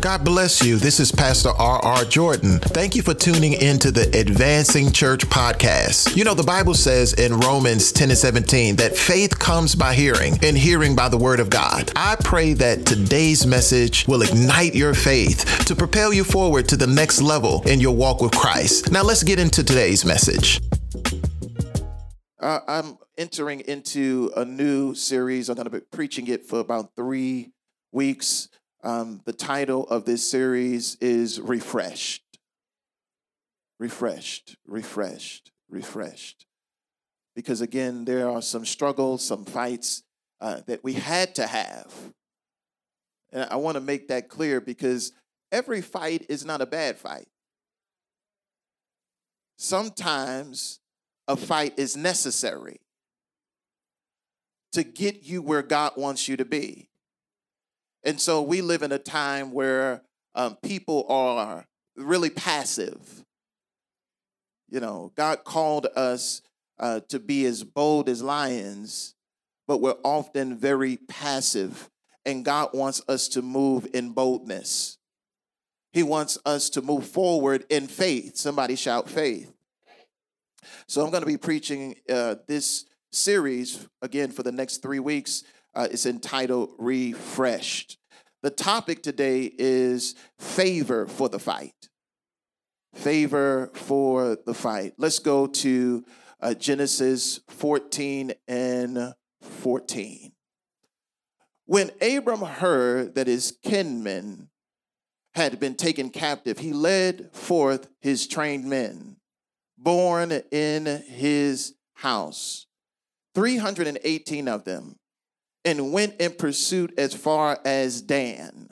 God bless you. This is Pastor R.R. Jordan. Thank you for tuning into the Advancing Church podcast. You know, the Bible says in Romans 10 and 17 that faith comes by hearing, and hearing by the word of God. I pray that today's message will ignite your faith to propel you forward to the next level in your walk with Christ. Now, let's get into today's message. Uh, I'm entering into a new series. I'm going to be preaching it for about three weeks. Um, the title of this series is Refreshed. Refreshed, refreshed, refreshed. Because again, there are some struggles, some fights uh, that we had to have. And I want to make that clear because every fight is not a bad fight. Sometimes a fight is necessary to get you where God wants you to be. And so we live in a time where um, people are really passive. You know, God called us uh, to be as bold as lions, but we're often very passive. And God wants us to move in boldness. He wants us to move forward in faith. Somebody shout faith. So I'm going to be preaching uh, this series again for the next three weeks. Uh, it's entitled Refreshed. The topic today is favor for the fight. Favor for the fight. Let's go to uh, Genesis 14 and 14. When Abram heard that his kinmen had been taken captive, he led forth his trained men, born in his house 318 of them, and went in pursuit as far as Dan.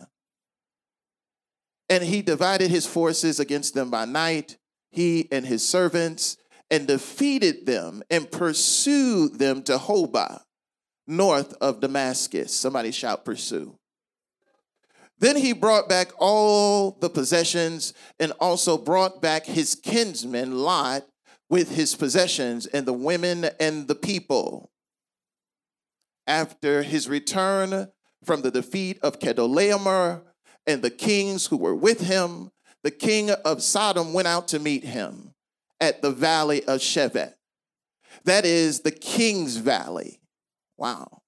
And he divided his forces against them by night, he and his servants, and defeated them and pursued them to Hobah, north of Damascus. Somebody shout, pursue. Then he brought back all the possessions and also brought back his kinsman Lot with his possessions and the women and the people. After his return from the defeat of Chedorlaomer and the kings who were with him, the king of Sodom went out to meet him at the valley of Shaveh. That is the king's valley. Wow.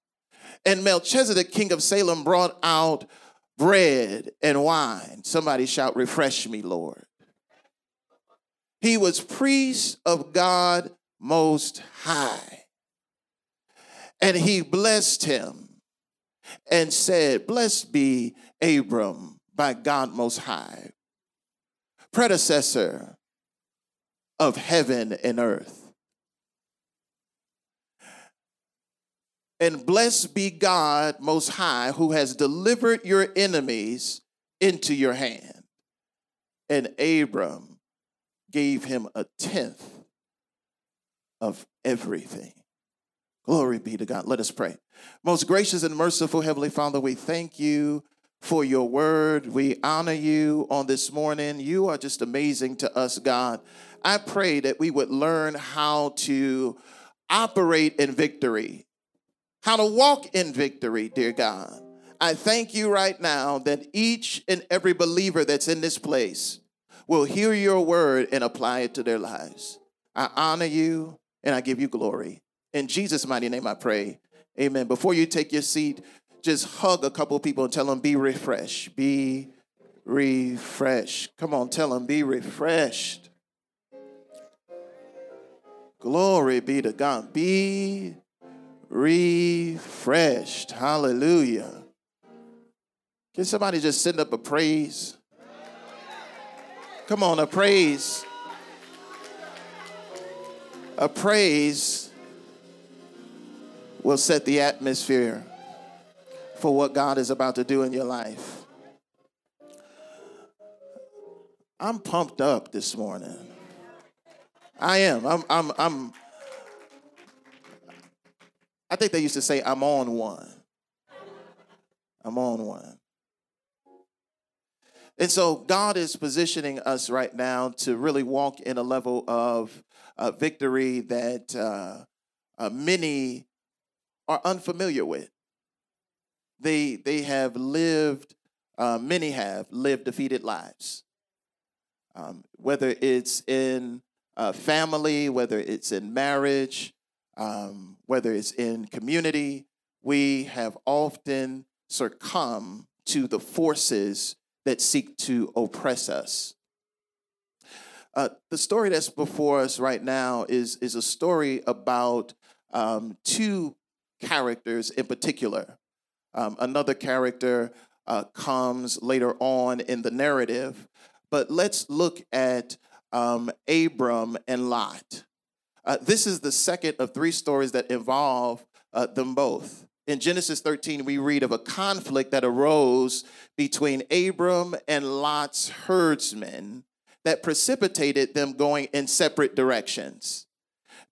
And Melchizedek, king of Salem, brought out bread and wine. Somebody shout, Refresh me, Lord. He was priest of God Most High. And he blessed him and said, Blessed be Abram by God Most High, predecessor of heaven and earth. And blessed be God Most High, who has delivered your enemies into your hand. And Abram gave him a tenth of everything. Glory be to God. Let us pray. Most gracious and merciful Heavenly Father, we thank you for your word. We honor you on this morning. You are just amazing to us, God. I pray that we would learn how to operate in victory, how to walk in victory, dear God. I thank you right now that each and every believer that's in this place will hear your word and apply it to their lives. I honor you and I give you glory. In Jesus' mighty name I pray. Amen. Before you take your seat, just hug a couple people and tell them, be refreshed. Be refreshed. Come on, tell them, be refreshed. Glory be to God. Be refreshed. Hallelujah. Can somebody just send up a praise? Come on, a praise. A praise will set the atmosphere for what God is about to do in your life. I'm pumped up this morning. I am. I'm I'm I'm I think they used to say I'm on one. I'm on one. And so God is positioning us right now to really walk in a level of uh, victory that uh, uh, many are unfamiliar with. They, they have lived uh, many have lived defeated lives. Um, whether it's in uh, family, whether it's in marriage, um, whether it's in community, we have often succumbed to the forces that seek to oppress us. Uh, the story that's before us right now is, is a story about um, two characters in particular. Um, another character uh, comes later on in the narrative, but let's look at um, Abram and Lot. Uh, this is the second of three stories that involve uh, them both. In Genesis 13, we read of a conflict that arose between Abram and Lot's herdsmen that precipitated them going in separate directions.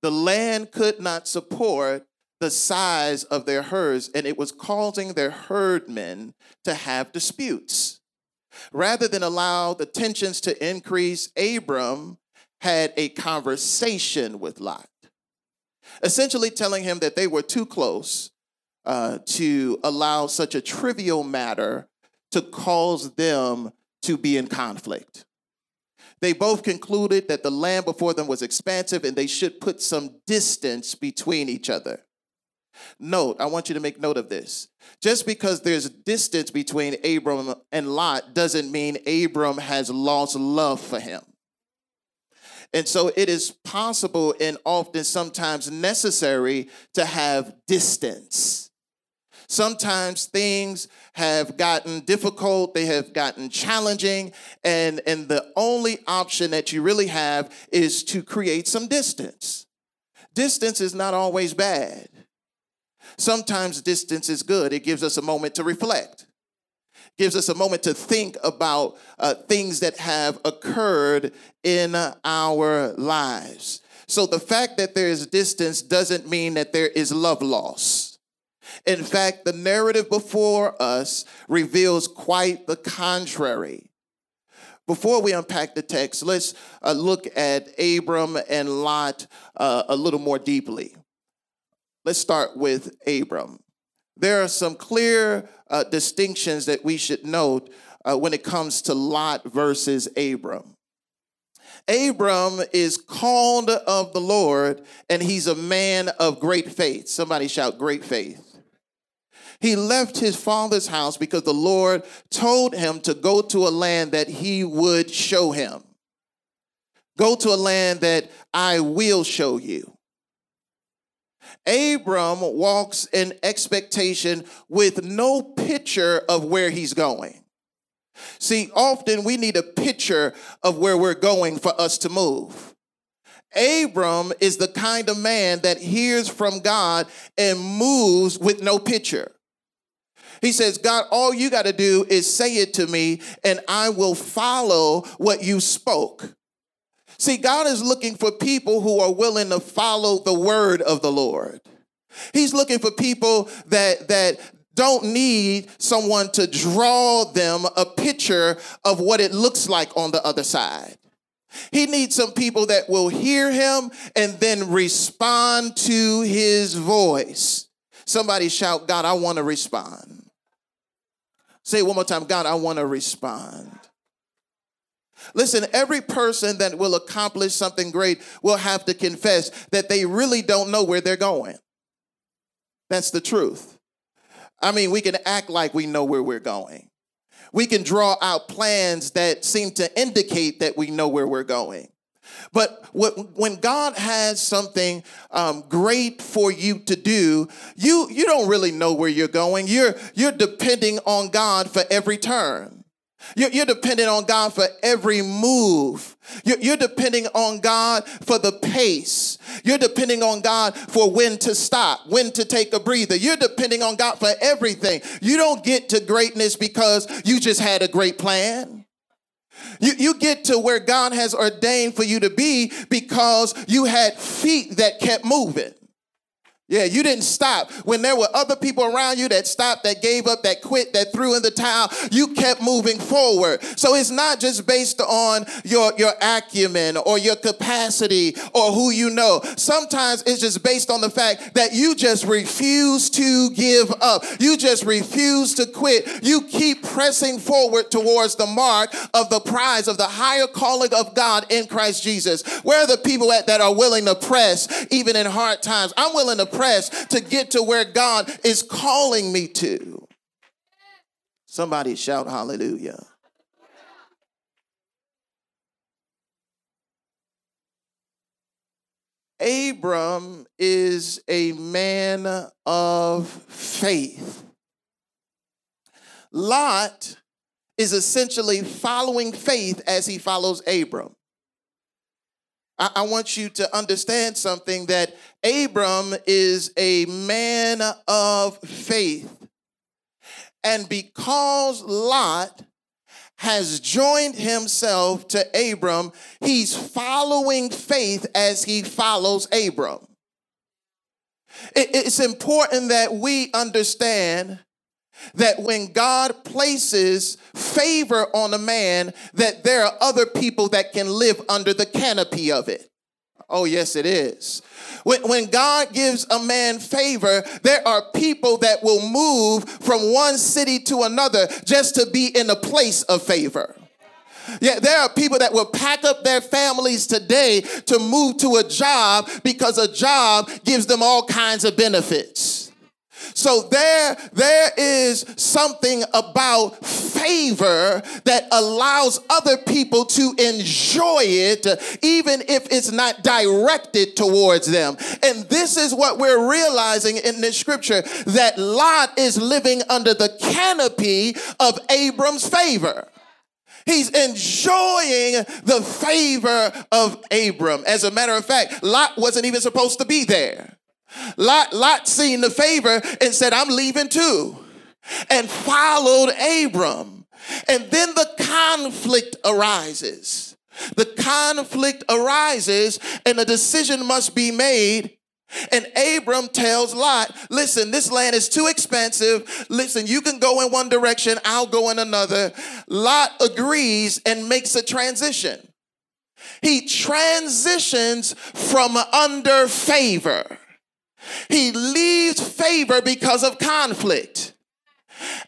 The land could not support the size of their herds, and it was causing their herdmen to have disputes. Rather than allow the tensions to increase, Abram had a conversation with Lot, essentially telling him that they were too close uh, to allow such a trivial matter to cause them to be in conflict. They both concluded that the land before them was expansive and they should put some distance between each other. Note, I want you to make note of this. Just because there's distance between Abram and Lot doesn't mean Abram has lost love for him. And so it is possible and often sometimes necessary to have distance. Sometimes things have gotten difficult, they have gotten challenging, and, and the only option that you really have is to create some distance. Distance is not always bad. Sometimes distance is good. It gives us a moment to reflect, gives us a moment to think about uh, things that have occurred in our lives. So the fact that there is distance doesn't mean that there is love loss. In fact, the narrative before us reveals quite the contrary. Before we unpack the text, let's uh, look at Abram and Lot uh, a little more deeply. Let's start with Abram. There are some clear uh, distinctions that we should note uh, when it comes to Lot versus Abram. Abram is called of the Lord, and he's a man of great faith. Somebody shout, great faith. He left his father's house because the Lord told him to go to a land that he would show him. Go to a land that I will show you. Abram walks in expectation with no picture of where he's going. See, often we need a picture of where we're going for us to move. Abram is the kind of man that hears from God and moves with no picture. He says, God, all you got to do is say it to me, and I will follow what you spoke. See, God is looking for people who are willing to follow the word of the Lord. He's looking for people that that don't need someone to draw them a picture of what it looks like on the other side. He needs some people that will hear him and then respond to his voice. Somebody shout, God, I want to respond. Say one more time, God, I want to respond. Listen, every person that will accomplish something great will have to confess that they really don't know where they're going. That's the truth. I mean, we can act like we know where we're going. We can draw out plans that seem to indicate that we know where we're going. But when God has something um, great for you to do, you, you don't really know where you're going. You're, you're depending on God for every turn. You're, dependent on God for every move. You're, you're depending on God for the pace. You're depending on God for when to stop, when to take a breather. You're depending on God for everything. You don't get to greatness because you just had a great plan. You, you get to where God has ordained for you to be because you had feet that kept moving. Yeah, you didn't stop. When there were other people around you that stopped, that gave up, that quit, that threw in the towel, you kept moving forward. So it's not just based on your, your acumen or your capacity or who you know. Sometimes it's just based on the fact that you just refuse to give up. You just refuse to quit. You keep pressing forward towards the mark of the prize of the higher calling of God in Christ Jesus. Where are the people at that are willing to press even in hard times? I'm willing to to get to where God is calling me to. Somebody shout hallelujah. Abram is a man of faith. Lot is essentially following faith as he follows Abram. I, I want you to understand something that Abram is a man of faith. And because Lot has joined himself to Abram, he's following faith as he follows Abram. It's important that we understand that when God places favor on a man, that there are other people that can live under the canopy of it. Oh, yes, it is. When, when God gives a man favor, there are people that will move from one city to another just to be in a place of favor. Yeah, there are people that will pack up their families today to move to a job because a job gives them all kinds of benefits. So there, there is something about favor that allows other people to enjoy it, even if it's not directed towards them. And this is what we're realizing in this scripture that Lot is living under the canopy of Abram's favor. He's enjoying the favor of Abram. As a matter of fact, Lot wasn't even supposed to be there. Lot, Lot seen the favor and said, I'm leaving too, and followed Abram. And then the conflict arises. The conflict arises, and a decision must be made. And Abram tells Lot, listen, this land is too expensive. Listen, you can go in one direction, I'll go in another. Lot agrees and makes a transition. He transitions from under favor he leaves favor because of conflict.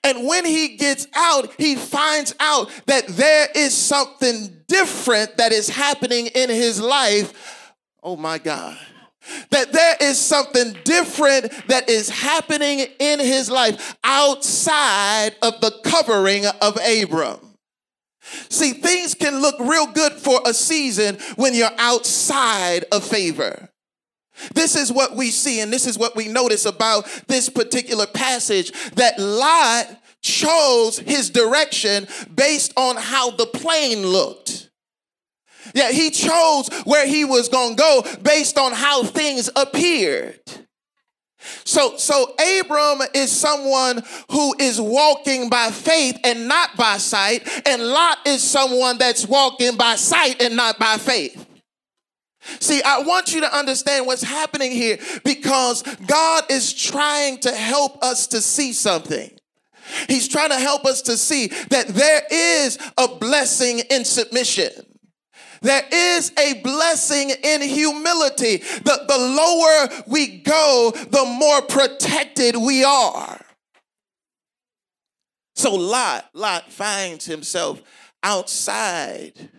And when he gets out, he finds out that there is something different that is happening in his life. Oh my God. That there is something different that is happening in his life outside of the covering of Abram. See, things can look real good for a season when you're outside of favor. This is what we see, and this is what we notice about this particular passage that Lot chose his direction based on how the plain looked. Yeah, he chose where he was going to go based on how things appeared. So, so Abram is someone who is walking by faith and not by sight, and Lot is someone that's walking by sight and not by faith. See, I want you to understand what's happening here because God is trying to help us to see something. He's trying to help us to see that there is a blessing in submission. There is a blessing in humility. The, the lower we go, the more protected we are. So Lot, Lot finds himself outside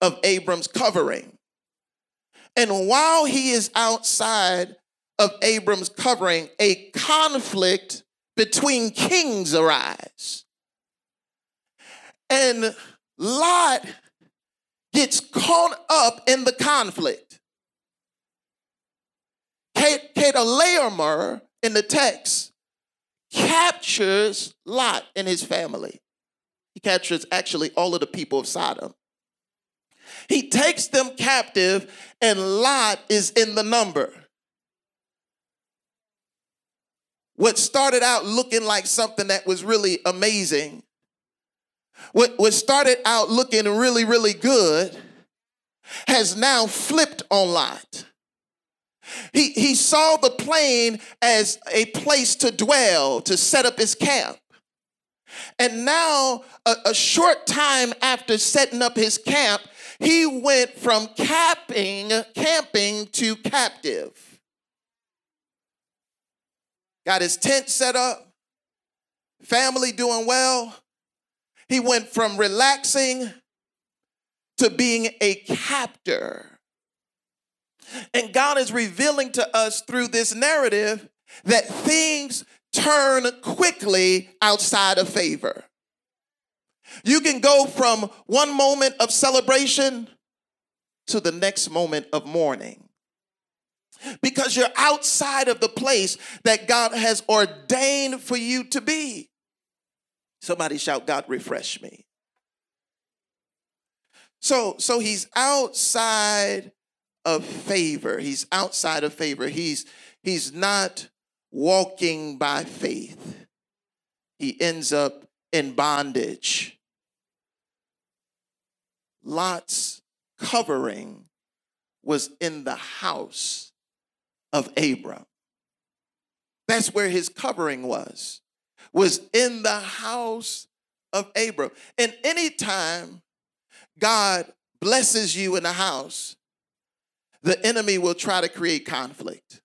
of Abram's covering. And while he is outside of Abram's covering, a conflict between kings arise. And Lot gets caught up in the conflict. Chedorlaomer in the text captures Lot and his family. He captures actually all of the people of Sodom. He takes them captive, and Lot is in the number. What started out looking like something that was really amazing, what, what started out looking really, really good, has now flipped on Lot. He, he saw the plain as a place to dwell, to set up his camp. And now, a, a short time after setting up his camp, he went from camping, camping to captive. Got his tent set up, family doing well. He went from relaxing to being a captor. And God is revealing to us through this narrative that things turn quickly outside of favor. You can go from one moment of celebration to the next moment of mourning because you're outside of the place that God has ordained for you to be. Somebody shout, God, refresh me. So, so he's outside of favor. He's outside of favor. He's he's not walking by faith. He ends up in bondage. Lot's covering was in the house of Abram. That's where his covering was, was in the house of Abram. And anytime God blesses you in a house, the enemy will try to create conflict.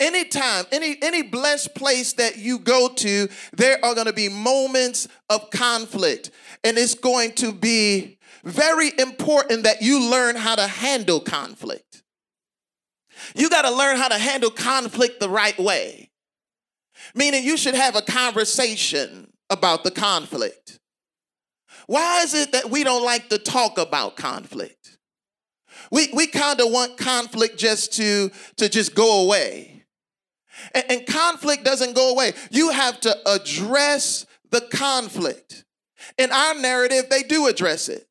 Anytime, any any blessed place that you go to, there are going to be moments of conflict. And it's going to be very important that you learn how to handle conflict. You got to learn how to handle conflict the right way. Meaning you should have a conversation about the conflict. Why is it that we don't like to talk about conflict? We, we kind of want conflict just to, to just go away. And, and conflict doesn't go away. You have to address the conflict. In our narrative, they do address it.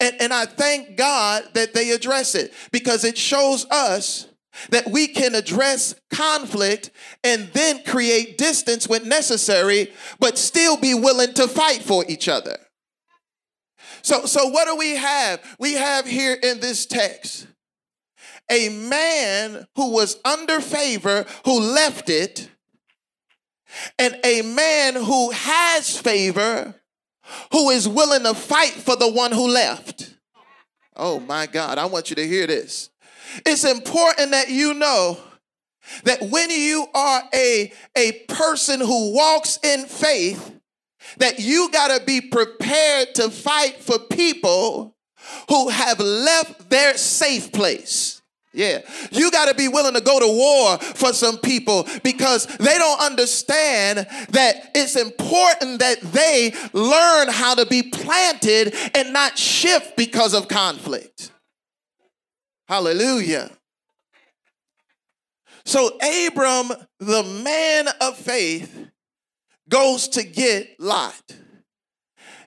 And, and I thank God that they address it because it shows us that we can address conflict and then create distance when necessary, but still be willing to fight for each other. So, so what do we have? We have here in this text a man who was under favor who left it, and a man who has favor who is willing to fight for the one who left. Oh my God, I want you to hear this. It's important that you know that when you are a, a person who walks in faith, that you got to be prepared to fight for people who have left their safe place. Yeah. You got to be willing to go to war for some people because they don't understand that it's important that they learn how to be planted and not shift because of conflict. Hallelujah. So, Abram, the man of faith, goes to get Lot.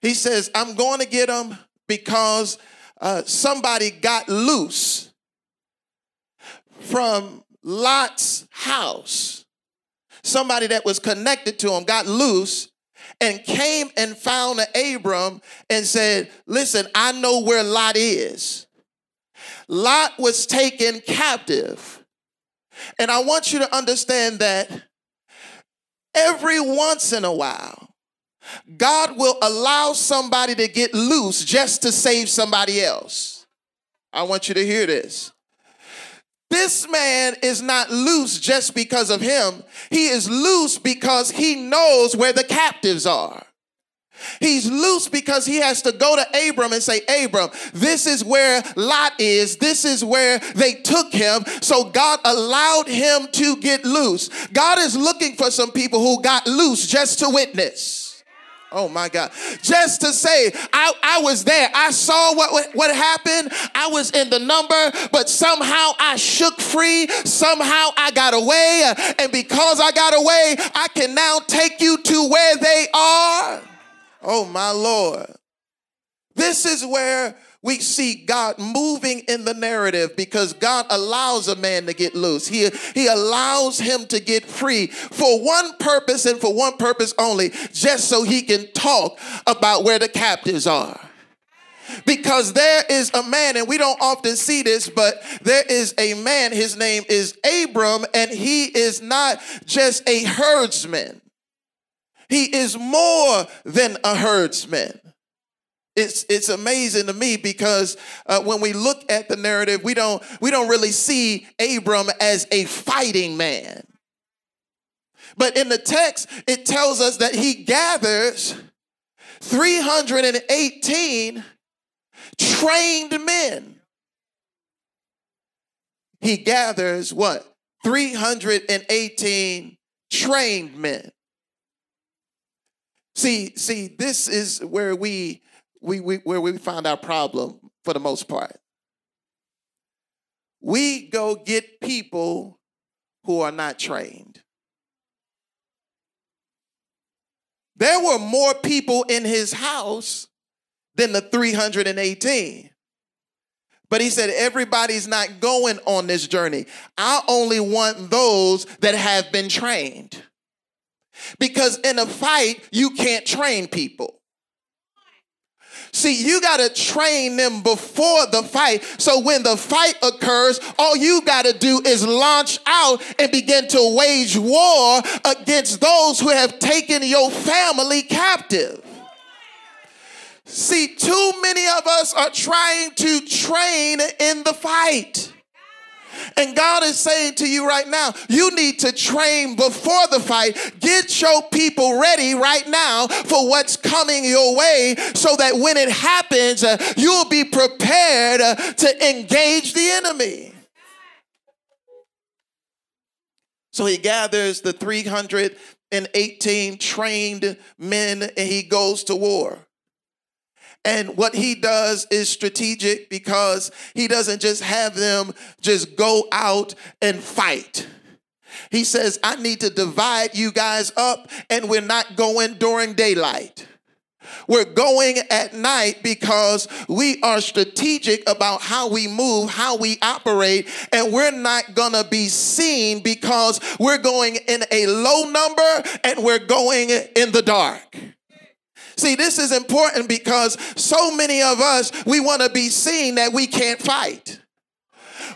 He says, I'm going to get him because uh, somebody got loose from Lot's house. Somebody that was connected to him got loose and came and found Abram and said, Listen, I know where Lot is. Lot was taken captive. And I want you to understand that every once in a while, God will allow somebody to get loose just to save somebody else. I want you to hear this. This man is not loose just because of him. He is loose because he knows where the captives are. He's loose because he has to go to Abram and say, Abram, this is where Lot is. This is where they took him. So God allowed him to get loose. God is looking for some people who got loose just to witness. Oh my God. Just to say, I, I was there. I saw what, what, happened. I was in the number, but somehow I shook free. Somehow I got away. And because I got away, I can now take you to where they are. Oh my Lord. This is where we see God moving in the narrative because God allows a man to get loose. He, he allows him to get free for one purpose and for one purpose only, just so he can talk about where the captives are. Because there is a man, and we don't often see this, but there is a man, his name is Abram, and he is not just a herdsman. He is more than a herdsman. It's, it's amazing to me because uh, when we look at the narrative, we don't, we don't really see Abram as a fighting man. But in the text, it tells us that he gathers 318 trained men. He gathers what? 318 trained men. See, see, this is where we, we, we where we find our problem for the most part. We go get people who are not trained. There were more people in his house than the 318. But he said, everybody's not going on this journey. I only want those that have been trained. Because in a fight, you can't train people. See, you got to train them before the fight. So when the fight occurs, all you got to do is launch out and begin to wage war against those who have taken your family captive. See, too many of us are trying to train in the fight. And God is saying to you right now, you need to train before the fight. Get your people ready right now for what's coming your way so that when it happens, uh, you'll be prepared uh, to engage the enemy. So he gathers the 318 trained men and he goes to war. And what he does is strategic because he doesn't just have them just go out and fight. He says, I need to divide you guys up, and we're not going during daylight. We're going at night because we are strategic about how we move, how we operate, and we're not gonna be seen because we're going in a low number and we're going in the dark. See, this is important because so many of us, we want to be seen that we can't fight.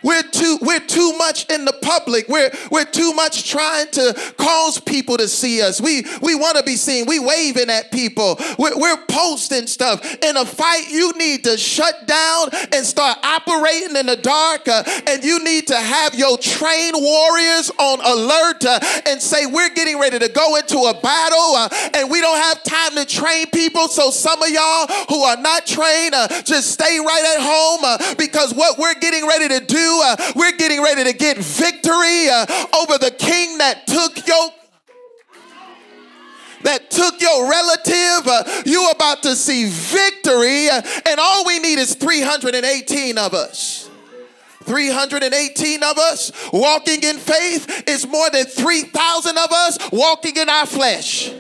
We're too, we're too much in the public. We're, we're too much trying to cause people to see us. We, we want to be seen. We waving at people. We're, we're posting stuff. In a fight, you need to shut down and start operating in the dark. Uh, and you need to have your trained warriors on alert uh, and say, we're getting ready to go into a battle uh, and we don't have time to train people. So some of y'all who are not trained, uh, just stay right at home uh, because what we're getting ready to do uh, we're getting ready to get victory uh, over the king that took your that took your relative. Uh, you about to see victory, uh, and all we need is 318 of us. 318 of us walking in faith is more than 3,000 of us walking in our flesh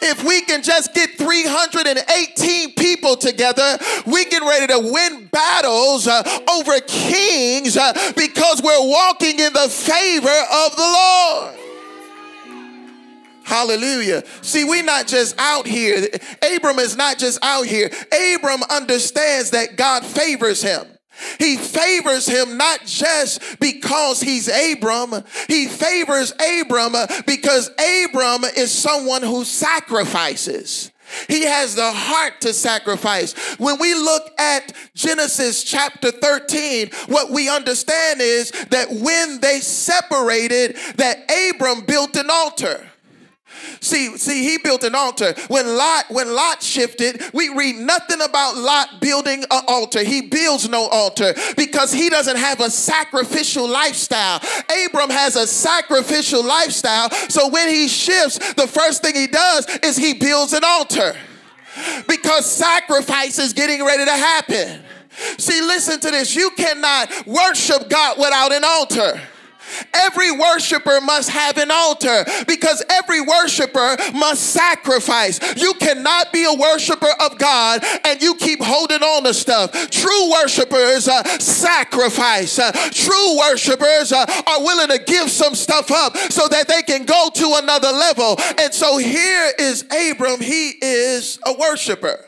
if we can just get 318 people together, we get ready to win battles uh, over kings uh, because we're walking in the favor of the Lord. Hallelujah. See, we're not just out here. Abram is not just out here. Abram understands that God favors him. He favors him not just because he's Abram, he favors Abram because Abram is someone who sacrifices. He has the heart to sacrifice. When we look at Genesis chapter 13, what we understand is that when they separated, that Abram built an altar. See, see, he built an altar. When Lot, when Lot shifted, we read nothing about Lot building an altar. He builds no altar because he doesn't have a sacrificial lifestyle. Abram has a sacrificial lifestyle. So when he shifts, the first thing he does is he builds an altar because sacrifice is getting ready to happen. See, listen to this. You cannot worship God without an altar. Every worshiper must have an altar because every worshiper must sacrifice. You cannot be a worshiper of God and you keep holding on to stuff. True worshipers uh, sacrifice. Uh, true worshipers uh, are willing to give some stuff up so that they can go to another level. And so here is Abram. He is a worshiper.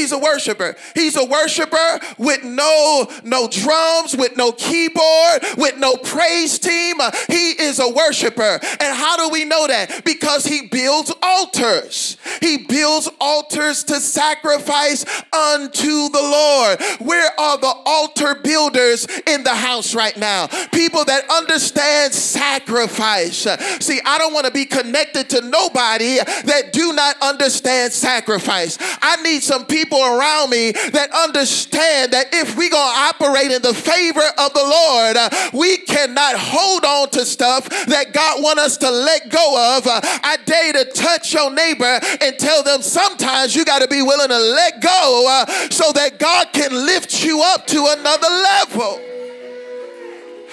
He's a worshiper. He's a worshiper with no no drums, with no keyboard, with no praise team. He is a worshiper. And how do we know that? Because he builds altars. He builds altars to sacrifice unto the Lord. Where are the altar builders in the house right now? People that understand sacrifice. See, I don't want to be connected to nobody that do not understand sacrifice. I need some people around me that understand that if we to operate in the favor of the Lord, uh, we cannot hold on to stuff that God want us to let go of. Uh, I dare to touch your neighbor and tell them sometimes you got to be willing to let go uh, so that God can lift you up to another level.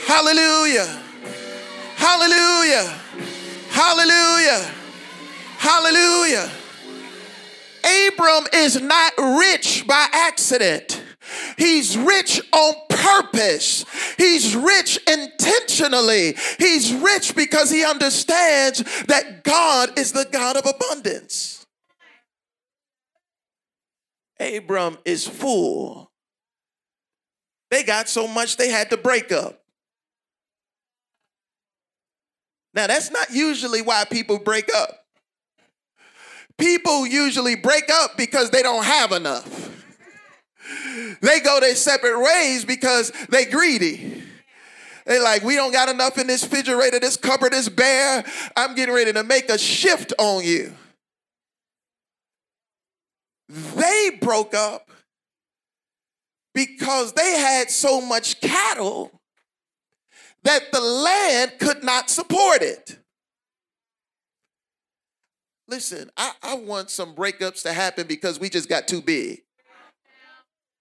Hallelujah. Hallelujah. Hallelujah. Hallelujah. Abram is not rich by accident. He's rich on purpose. He's rich intentionally. He's rich because he understands that God is the God of abundance. Abram is full. They got so much they had to break up. Now, that's not usually why people break up. People usually break up because they don't have enough. They go their separate ways because they greedy. They like, we don't got enough in this refrigerator, this cupboard is bare. I'm getting ready to make a shift on you. They broke up because they had so much cattle that the land could not support it. Listen, I, I want some breakups to happen because we just got too big.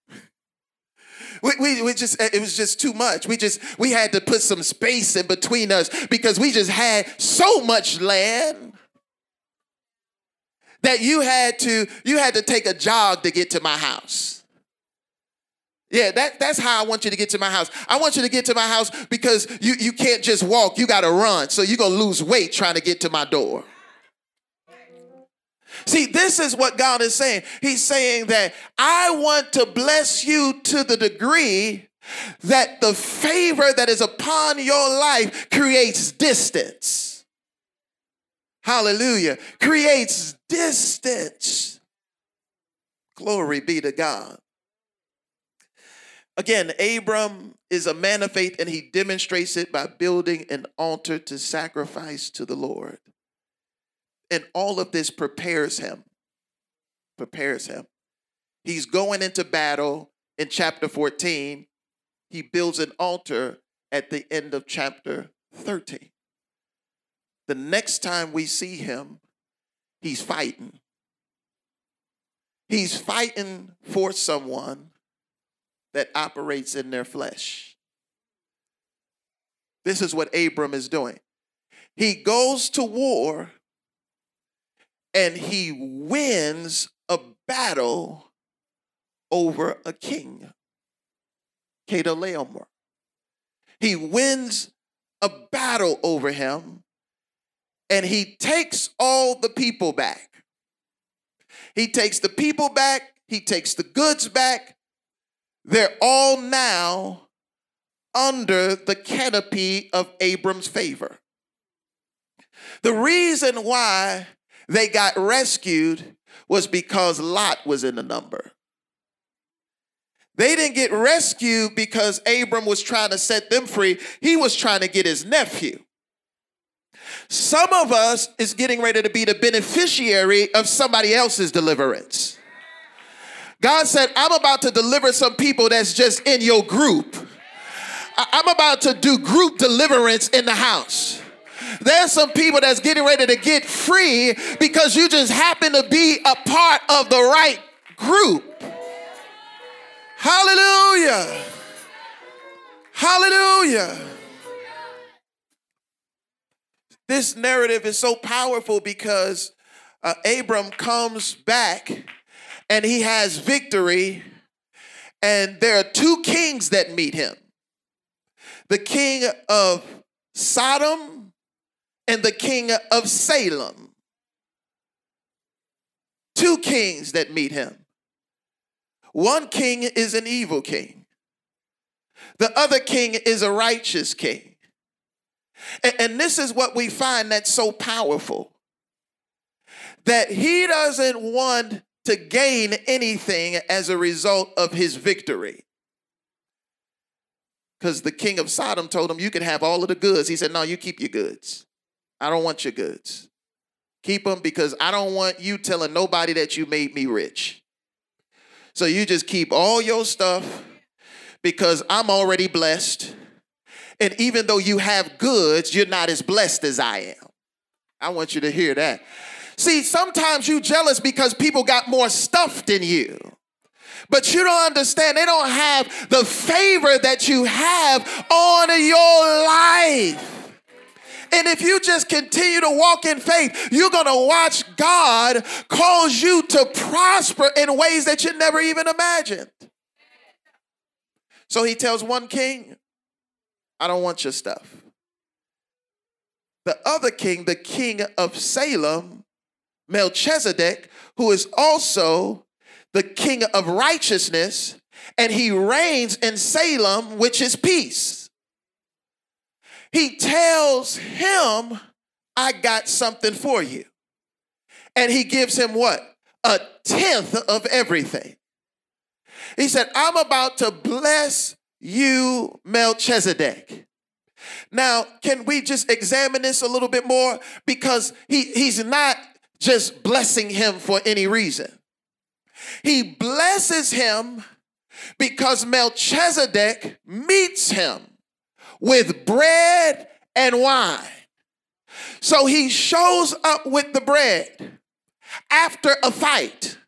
We, we, we just it was just too much we just we had to put some space in between us because we just had so much land that you had to you had to take a jog to get to my house yeah, that, that's how I want you to get to my house. I want you to get to my house because you, you can't just walk, you got to run. So you're to lose weight trying to get to my door. See, this is what God is saying. He's saying that I want to bless you to the degree that the favor that is upon your life creates distance. Hallelujah. Creates distance. Glory be to God. Again, Abram is a man of faith and he demonstrates it by building an altar to sacrifice to the Lord. And all of this prepares him. Prepares him. He's going into battle in chapter 14. He builds an altar at the end of chapter 13. The next time we see him, he's fighting. He's fighting for someone that operates in their flesh. This is what Abram is doing. He goes to war and he wins a battle over a king, Chedorlaomer. He wins a battle over him and he takes all the people back. He takes the people back, he takes the goods back, they're all now under the canopy of Abram's favor. The reason why they got rescued was because Lot was in the number. They didn't get rescued because Abram was trying to set them free. He was trying to get his nephew. Some of us is getting ready to be the beneficiary of somebody else's deliverance. God said, I'm about to deliver some people that's just in your group. I'm about to do group deliverance in the house. There's some people that's getting ready to get free because you just happen to be a part of the right group. Hallelujah. Hallelujah. This narrative is so powerful because uh, Abram comes back and he has victory. And there are two kings that meet him the king of Sodom and the king of Salem. Two kings that meet him. One king is an evil king, the other king is a righteous king. And, and this is what we find that's so powerful that he doesn't want to gain anything as a result of his victory. Because the king of Sodom told him, You can have all of the goods. He said, No, you keep your goods. I don't want your goods. Keep them because I don't want you telling nobody that you made me rich. So you just keep all your stuff because I'm already blessed. And even though you have goods, you're not as blessed as I am. I want you to hear that. See, sometimes you jealous because people got more stuff than you. But you don't understand, they don't have the favor that you have on your life. And if you just continue to walk in faith, you're going to watch God cause you to prosper in ways that you never even imagined. So he tells one king, I don't want your stuff. The other king, the king of Salem, Melchizedek, who is also the king of righteousness, and he reigns in Salem, which is peace. He tells him, I got something for you. And he gives him what? A tenth of everything. He said, I'm about to bless you, Melchizedek. Now, can we just examine this a little bit more? Because he, he's not just blessing him for any reason. He blesses him because Melchizedek meets him with bread and wine. So he shows up with the bread after a fight.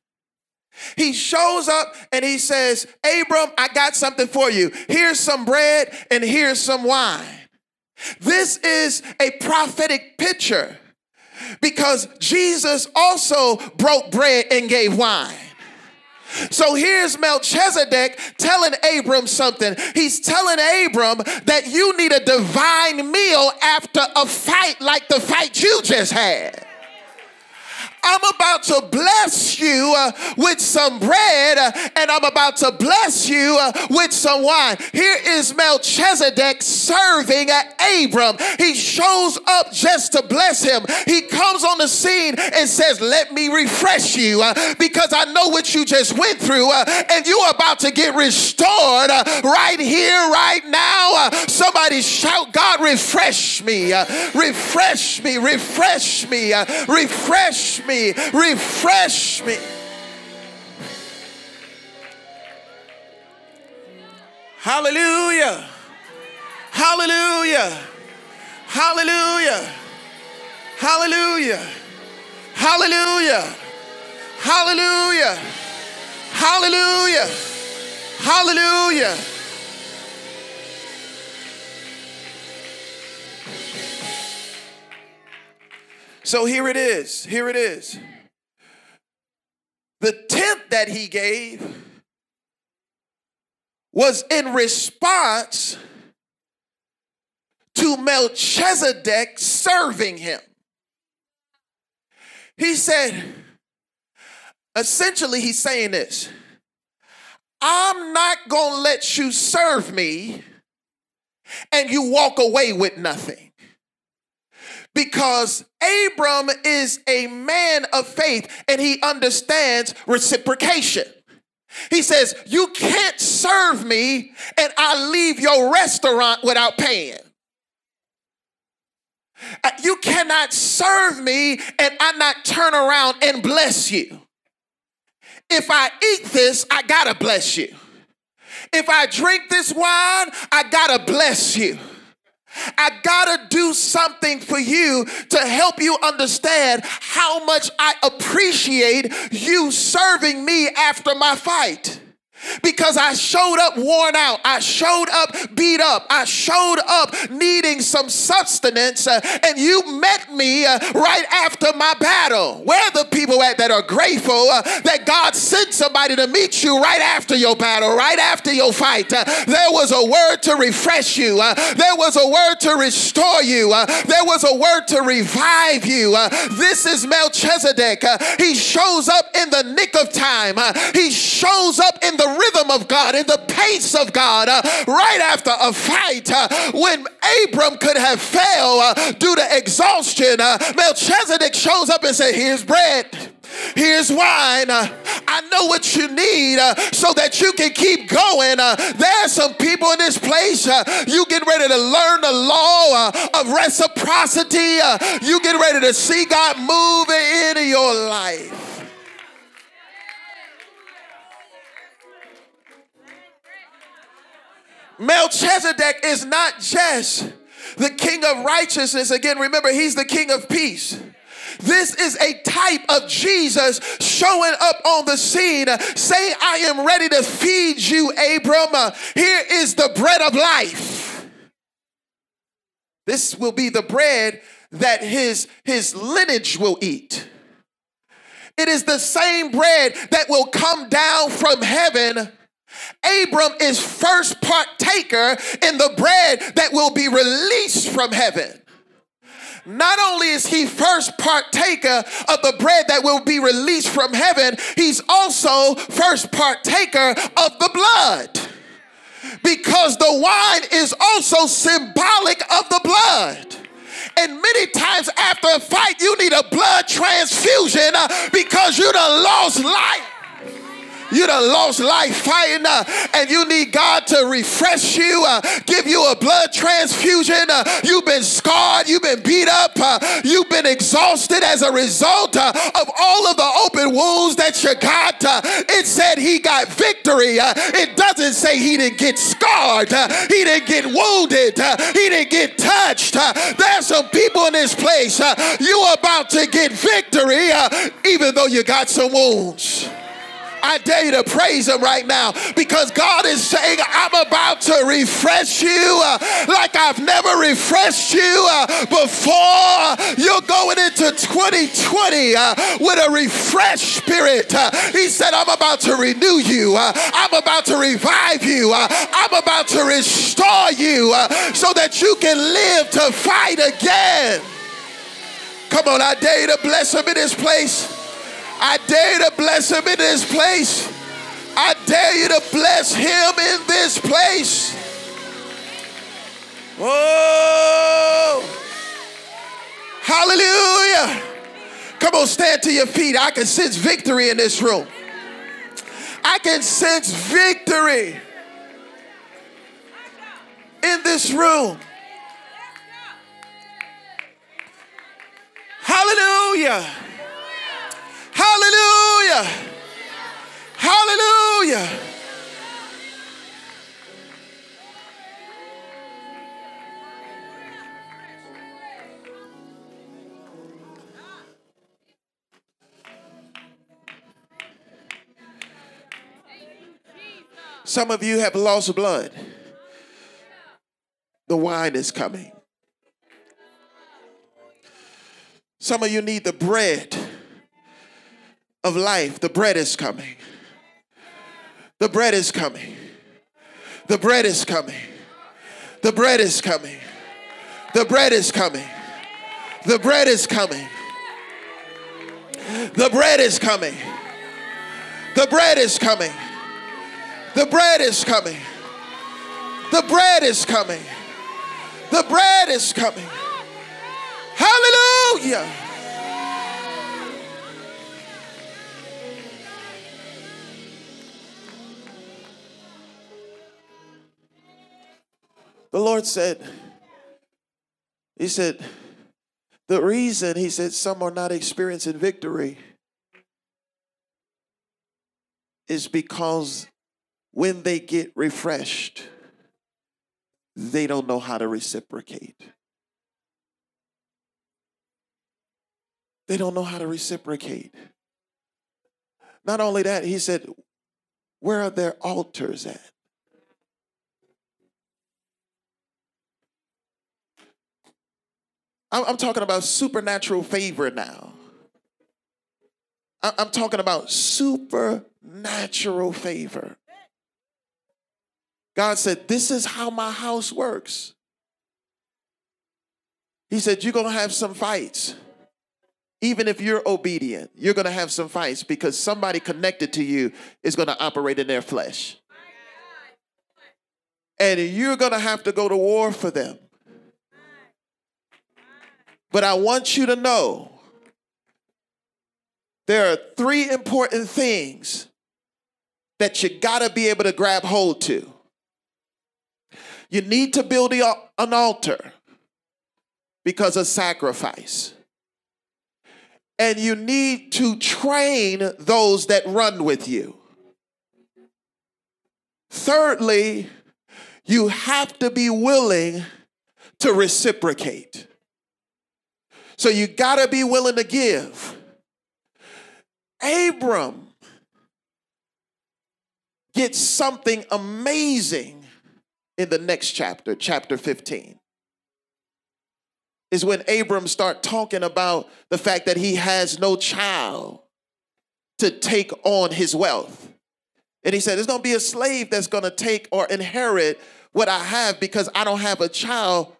He shows up and he says, Abram, I got something for you. Here's some bread and here's some wine. This is a prophetic picture because Jesus also broke bread and gave wine. So here's Melchizedek telling Abram something. He's telling Abram that you need a divine meal after a fight like the fight you just had. I'm about to bless you uh, with some bread uh, and I'm about to bless you uh, with some wine. Here is Melchizedek serving Abram. He shows up just to bless him. He comes on the scene and says, Let me refresh you uh, because I know what you just went through uh, and you're about to get restored uh, right here, right now. somebody shout, God, refresh me, refresh me, refresh me, refresh me refresh me. Hallelujah. Hallelujah. Hallelujah. Hallelujah. Hallelujah. Hallelujah. Hallelujah. Hallelujah. So here it is. Here it is. The tenth that he gave was in response to Melchizedek serving him. He said, essentially, he's saying this I'm not going to let you serve me and you walk away with nothing because Abram is a man of faith and he understands reciprocation. He says, You can't serve me and I leave your restaurant without paying. Uh, you cannot serve me and I not turn around and bless you. If I eat this, I gotta bless you. If I drink this wine, I gotta bless you. I gotta do something for you to help you understand how much I appreciate you serving me after my fight because I showed up worn out. I showed up beat up. I showed up needing some sustenance, uh, and you met me uh, right after my battle. Where the people at that are grateful uh, that God sent somebody to meet you right after your battle, right after your fight? Uh, there was a word to refresh you, uh, there was a word to restore you, uh, there was a word to revive you. this is Melchizedek. he shows up in the nick of time, he shows up in the rhythm of God, in the pace of God, uh, right after a fight, uh, when Abram could have failed uh, due to exhaustion, uh, Melchizedek shows up and says, Here's bread. Here's wine. Uh, I know what you need uh, so that you can keep going. There are some people in this place. You get ready to learn the law of reciprocity. You get ready to see God moving into your life. Melchizedek is not just the king of righteousness. Again, remember, he's the king of peace. This is a type of Jesus showing up on the scene, saying, I am ready to feed you, Abram. Here is the bread of life. This will be the bread that his, his lineage will eat. It is the same bread that will come down from heaven. Abram is first partaker in the bread that will be released from heaven. Not only is he first partaker of the bread that will be released from heaven, he's also first partaker of the blood. Because the wine is also symbolic of the blood. And many times after a fight, you need a blood transfusion uh, because you done lost life. You done lost life fighting, uh, and you need God to refresh you, uh, give you a blood transfusion. Uh, you've been scarred, you've been beat up, uh, you've been exhausted as a result uh, of all of the open wounds that you got. Uh, it said he got victory. it doesn't say he didn't get scarred, he didn't get wounded, he didn't get touched. There's some people in this place, you're about to get victory, even though you got some wounds. I dare you to praise him right now because God is saying, I'm about to refresh you uh, like I've never refreshed you uh, before. You're going into 2020 uh, with a refreshed spirit. Uh, he said, I'm about to renew you, uh, I'm about to revive you, uh, I'm about to restore you so that you can live to fight again. Come on, I dare you to bless him in this place. I dare you to bless him in this place. I dare you to bless him in this place. Oh, hallelujah. Come on, stand to your feet. I can sense victory in this room. I can sense victory in this room. Hallelujah. Hallelujah. Hallelujah. Some of you have lost blood. The wine is coming. Some of you need the bread of life, the bread is coming. The bread is coming. The bread is coming. The bread is coming. The bread is coming. The bread is coming. The bread is coming. The bread is coming. The bread is coming. The bread is coming. The bread is coming. Hallelujah. The Lord said, He said, the reason, He said, some are not experiencing victory is because when they get refreshed, they don't know how to reciprocate. They don't know how to reciprocate. Not only that, he said, Where are their altars at? I'm, talking about supernatural favor now. I'm talking about supernatural favor. God said, This is how my house works. He said, You're going to have some fights. Even if you're obedient, you're going to have some fights because somebody connected to you is going to operate in their flesh. and you're going to have to go to war for them. But I want you to know there are three important things that you got to be able to grab hold to. You need to build an altar because of sacrifice. And you need to train those that run with you. Thirdly, you have to be willing to reciprocate. So you got to be willing to give. Abram gets something amazing in the next chapter, chapter 15. Is when Abram start talking about the fact that he has no child to take on his wealth. And he said, There's gonna be a slave that's gonna take or inherit what I have because I don't have a child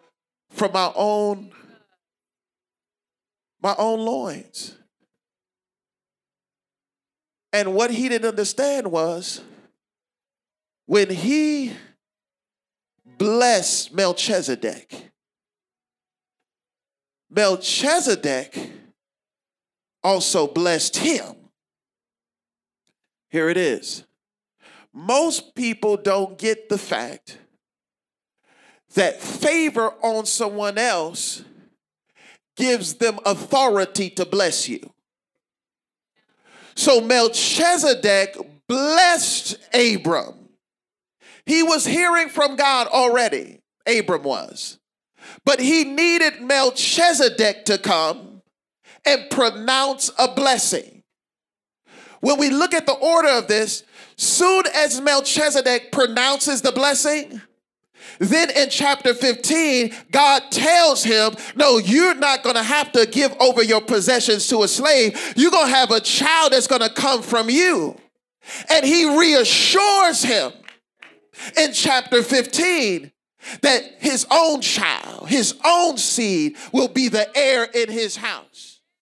from my own my own loins. And what he didn't understand was when he blessed Melchizedek, Melchizedek also blessed him. Here it is. Most people don't get the fact that favor on someone else gives them authority to bless you. So Melchizedek blessed Abram. He was hearing from God already, Abram was. But he needed Melchizedek to come and pronounce a blessing. When we look at the order of this, soon as Melchizedek pronounces the blessing, then in chapter 15, God tells him, No, you're not going to have to give over your possessions to a slave. You're going to have a child that's going to come from you. And he reassures him in chapter 15 that his own child, his own seed, will be the heir in his house.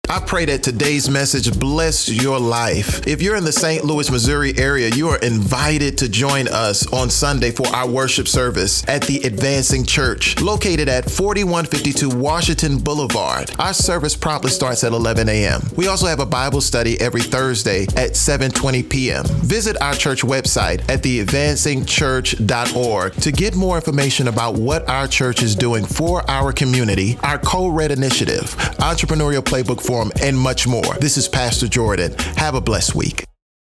I pray that today's message bless your life. If you're in the St. Louis, Missouri area, you are invited to join us on Sunday for our worship service at the Advancing Church, located at 4152 Washington Boulevard. Our service promptly starts at 11 a.m. We also have a Bible study every Thursday at 7:20 p.m. Visit our church website at theadvancingchurch.org to get more information about what our church is doing for our community, our Co-Red initiative, entrepreneurial playbook for and much more. This is Pastor Jordan. Have a blessed week.